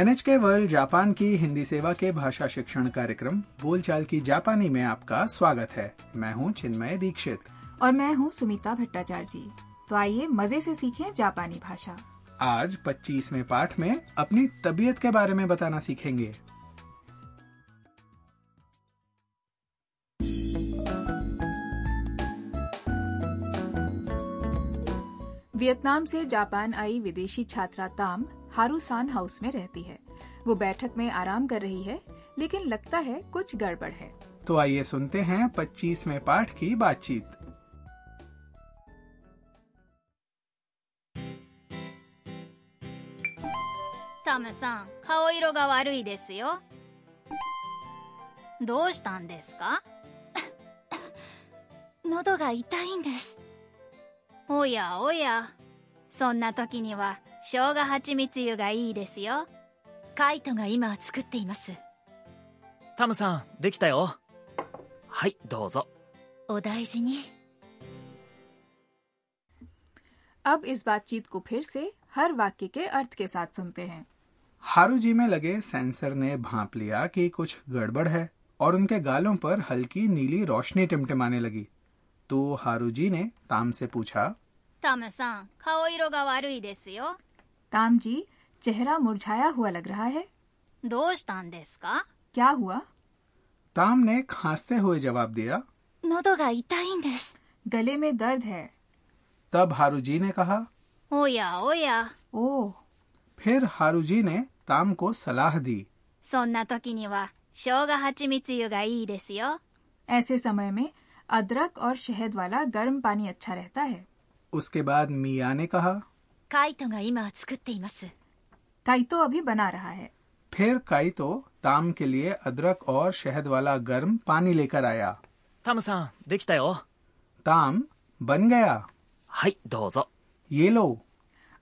NHK world Japan की हिंदी सेवा के भाषा शिक्षण कार्यक्रम बोलचाल की जापानी में आपका स्वागत है। मैं हूँ चिन्मय दीक्षित। और मैं हूँ सुमिता भट्टाचार्य। जी तो आइए मज़े से सीखें जापानी भाषा। आज 25वें पाठ में अपनी तबीयत के बारे में बताना सीखेंगे। वियतनाम से जापान आई विदेशी छात्रा ताम हारूसान हाउस में रहती है वो बैठक में आराम कर रही है लेकिन लगता है कुछ गड़बड़ है तो आइए सुनते हैं 25वें पाठ की बातचीत タムさん顔色が悪いですよどうしたんですか喉が痛いんですおやおやそんな時には 生姜蜂蜜湯がいいですよカイトが今作っていますタムさんできたよはいどうぞお大事に अब इस बातचीत को फिर से हर वाक्य के अर्थ के साथ सुनते हैं हारूजी में लगे सेंसर ने भांप लिया कि कुछ गड़बड़ है और उनके गालों पर हल्की नीली रोशनी टिमटिमाने लगी तो हारूजी ने ताम से पूछा タ ムさん顔色が悪いですよ ताम जी चेहरा मुरझाया हुआ लग रहा है どうしたんですか क्या हुआ ताम ने खांसते हुए जवाब दिया 喉が痛いんです गले में दर्द है तब हारूजी ने कहा おやおや ओह फिर हारूजी ने ताम को सलाह दी そんな時には生姜蜂蜜湯がいいですよ ऐसे समय में अदरक और शहद वाला गर्म पानी अच्छा रहता है उसके बाद मिया ने कहा काइटो गा इमा काइटो अभी बना रहा है। फिर काइटो ताम के लिए अदरक और शहद वाला गर्म पानी लेकर आया। ताम-सान देकिता ताम बन गया। हाय दोजो ये लो।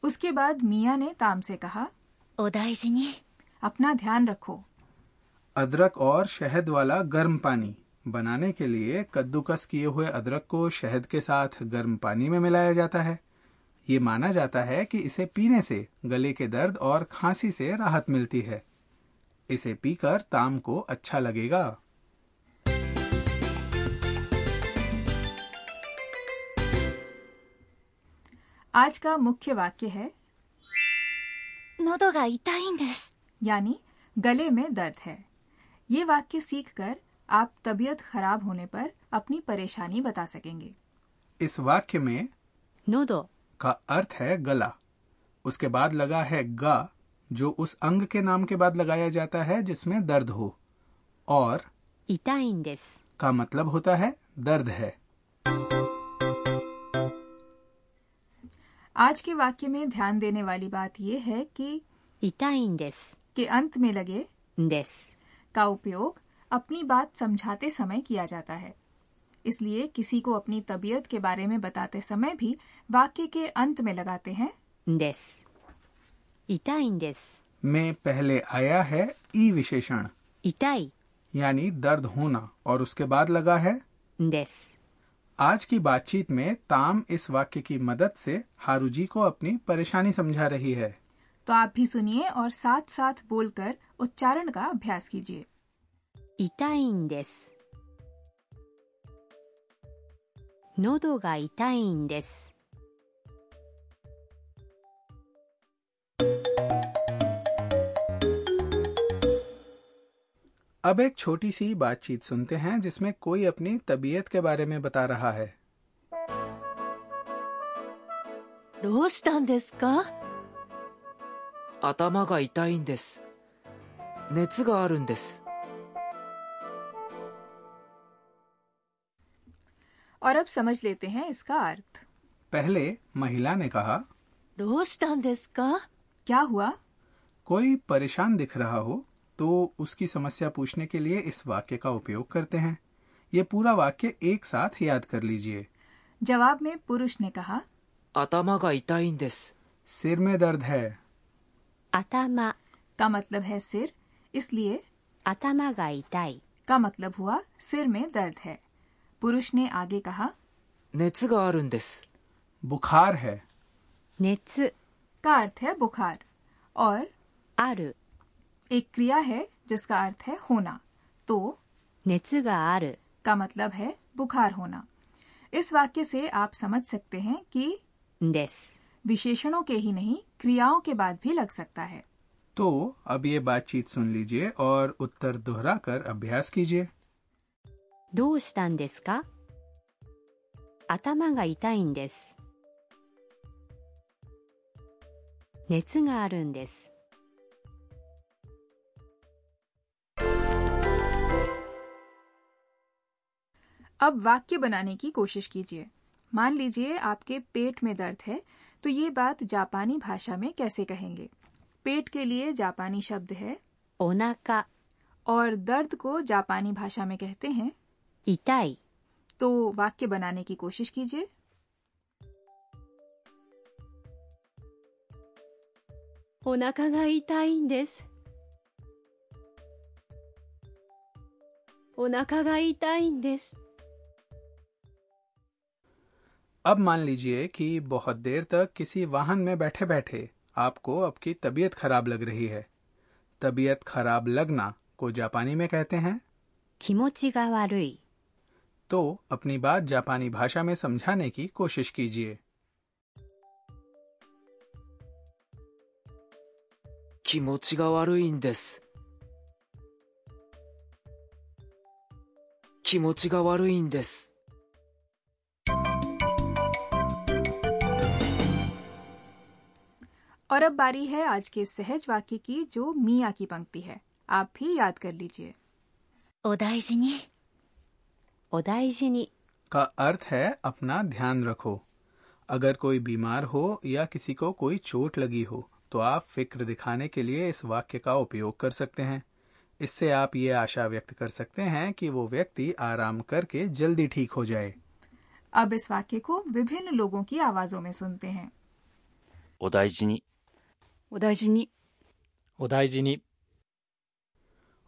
उसके बाद मिया ने ताम से कहा ओदाइजी ने। अपना ध्यान रखो। अदरक और शहद वाला गर्म पानी। बनाने के लिए कद्दूकस किए हुए अदरक को शहद के साथ गर्म पानी में मिलाया जाता है। ये माना जाता है कि इसे पीने से गले के दर्द और खांसी से राहत मिलती है। इसे पीकर ताम को अच्छा लगेगा। आज का मुख्य वाक्य है यानी गले में दर्द है। ये वाक्य सीखकर आप तबीयत खराब होने पर अपनी परेशानी बता सकेंगे। इस वाक्य में नोदो का अर्थ है गला। उसके बाद लगा है गा जो उस अंग के नाम के बाद लगाया जाता है जिसमें दर्द हो। और इताइंडेस का मतलब होता है दर्द है। आज के वाक्य में ध्यान देने वाली बात यह है कि इताइंडेस के अंत में लगे डेस का उपयोग अपनी बात समझाते समय किया जाता है। इसलिए किसी को अपनी तबीयत के बारे में बताते समय भी वाक्य के अंत में लगाते हैं です痛いんです में पहले आया है ई विशेषण 痛い यानी दर्द होना और उसके बाद लगा है です आज की बातचीत में ताम इस वाक्य की मदद से हारूजी को अपनी परेशानी समझा रही है तो आप भी सुनिए और साथ साथ बोलकर उच्चारण का अभ्यास कीजिए 痛いんです 喉が痛いんです अब एक छोटी सी बातचीत सुनते हैं जिसमें कोई अपनी तबीयत के बारे में बता रहा है どうしたんですか頭が痛いんです熱があるんです और अब समझ लेते हैं इसका अर्थ। पहले महिला ने कहा दोस्त का क्या हुआ? कोई परेशान दिख रहा हो तो उसकी समस्या पूछने के लिए इस वाक्य का उपयोग करते हैं। ये पूरा वाक्य एक साथ याद कर लीजिए। जवाब में पुरुष ने कहा अतामा का इता सिर में दर्द है। अतामा का मतलब है सिर इसलिए अतामा का इताई का मतलब हुआ सिर में दर्द है। पुरुष ने आगे कहा 熱があるんです बुखार है 熱 का अर्थ है बुखार और ある एक क्रिया है जिसका अर्थ है होना तो 熱がある का मतलब है बुखार होना इस वाक्य से आप समझ सकते हैं कि んです विशेषणों के ही नहीं क्रियाओं के बाद भी लग सकता है तो अब ये बातचीत सुन लीजिए और उत्तर दोहरा कर अभ्यास कीजिए どうしたんですか頭が痛いんです熱があるんです अब वाक्य बनाने की कोशिश कीजिए मान लीजिए आपके पेट में दर्द है तो ये बात जापानी भाषा में कैसे कहेंगे पेट के लिए जापानी शब्द है お腹 और दर्द को जापानी भाषा में कहते हैं 痛い तो वाक्य बनाने की कोशिश कीजिए お腹が痛いんですお腹が痛いんです अब मान लीजिए कि बहुत देर तक किसी वाहन में बैठे बैठे आपको आपकी तबीयत खराब लग रही है तबीयत खराब लगना को जापानी में कहते हैं 気持ちが悪い तो अपनी बात जापानी भाषा में समझाने की कोशिश कीजिए 気持ちが悪いんです。気持ちが悪いんです。 और अब बारी है आज के सहज वाक्य की जो मिया की पंक्ति है आप भी याद कर लीजिए お大事に ओदाइजिनी। का अर्थ है अपना ध्यान रखो। अगर कोई बीमार हो या किसी को कोई चोट लगी हो तो आप फ़िक्र दिखाने के लिए इस वाक्य का उपयोग कर सकते हैं। इससे आप ये आशा व्यक्त कर सकते हैं कि वो व्यक्ति आराम करके जल्दी ठीक हो जाए। अब इस वाक्य को विभिन्न लोगों की आवाजों में सुनते हैं। ओदाइजिनी। ओदाइजिनी। ओदाइजिनी।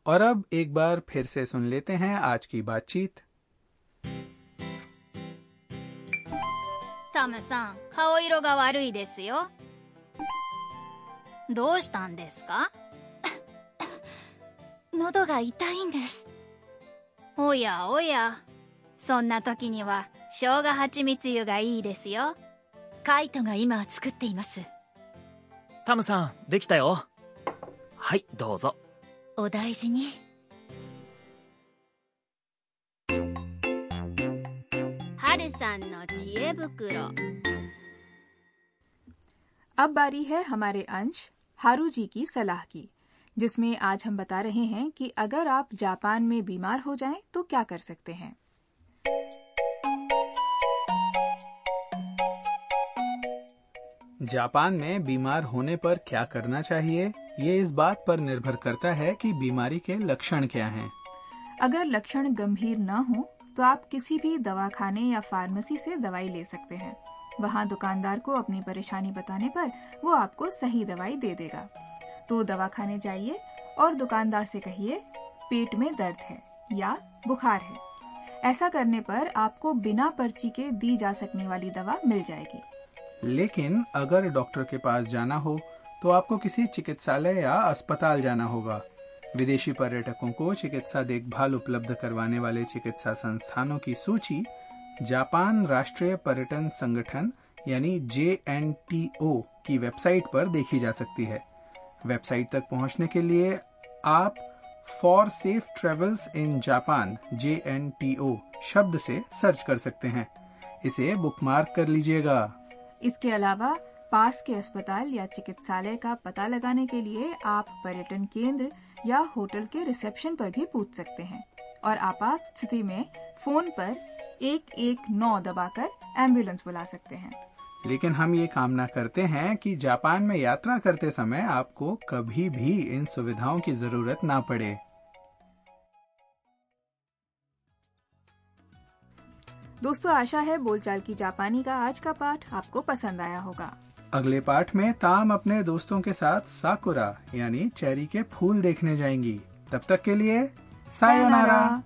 और अब एक बार फिर से सुन लेते हैं आज की बातचीत। タムさん顔色が悪いですよ。どうしたんですか？喉が痛いんです。おやおや。そんな時には生姜蜂蜜湯がいいですよ。カイトが今作っています。タムさん、できたよ。はい、どうぞ。お大事にさんの知恵袋 अब बारी है हमारे अंश हारू जी की सलाह की जिसमें आज हम बता रहे हैं कि अगर आप जापान में बीमार हो जाएं तो क्या कर सकते हैं जापान में बीमार होने पर क्या करना चाहिए ये इस बात पर निर्भर करता है कि बीमारी के लक्षण क्या हैं अगर लक्षण गंभीर न हो तो आप किसी भी दवाखाने या फार्मेसी से दवाई ले सकते हैं। वहाँ दुकानदार को अपनी परेशानी बताने पर वो आपको सही दवाई दे देगा। तो दवाखाने जाइए और दुकानदार से कहिए, पेट में दर्द है या बुखार है। ऐसा करने पर आपको बिना पर्ची के दी जा सकने वाली दवा मिल जाएगी। लेकिन अगर डॉक्टर के पास जाना हो तो आपको किसी चिकित्सालय या अस्पताल जाना होगा। विदेशी पर्यटकों को चिकित्सा देखभाल उपलब्ध करवाने वाले चिकित्सा संस्थानों की सूची जापान राष्ट्रीय पर्यटन संगठन, यानी JNTO की वेबसाइट पर देखी जा सकती है। वेबसाइट तक पहुँचने के लिए आप for safe travels in Japan JNTO शब्द से सर्च कर सकते हैं। इसे बुकमार्क कर लीजिएगा। इसके अलावा पास के अस्पताल या चिकित्सालय का पता लगाने के लिए आप पर्यटन केंद्र या होटल के रिसेप्शन पर भी पूछ सकते हैं। और आपात स्थिति में फ़ोन पर एक एक नौ दबाकर एंबुलेंस बुला सकते हैं। लेकिन हम ये कामना करते हैं कि जापान में यात्रा करते समय आपको कभी भी इन सुविधाओं की ज़रूरत ना पड़े। दोस्तों आशा है बोलचाल की जापानी का आज का पाठ आपको पसंद आया होगा। अगले पाठ में ताम अपने दोस्तों के साथ साकुरा, यानी चेरी के फूल देखने जाएँगी। तब तक के लिए, सायोनारा।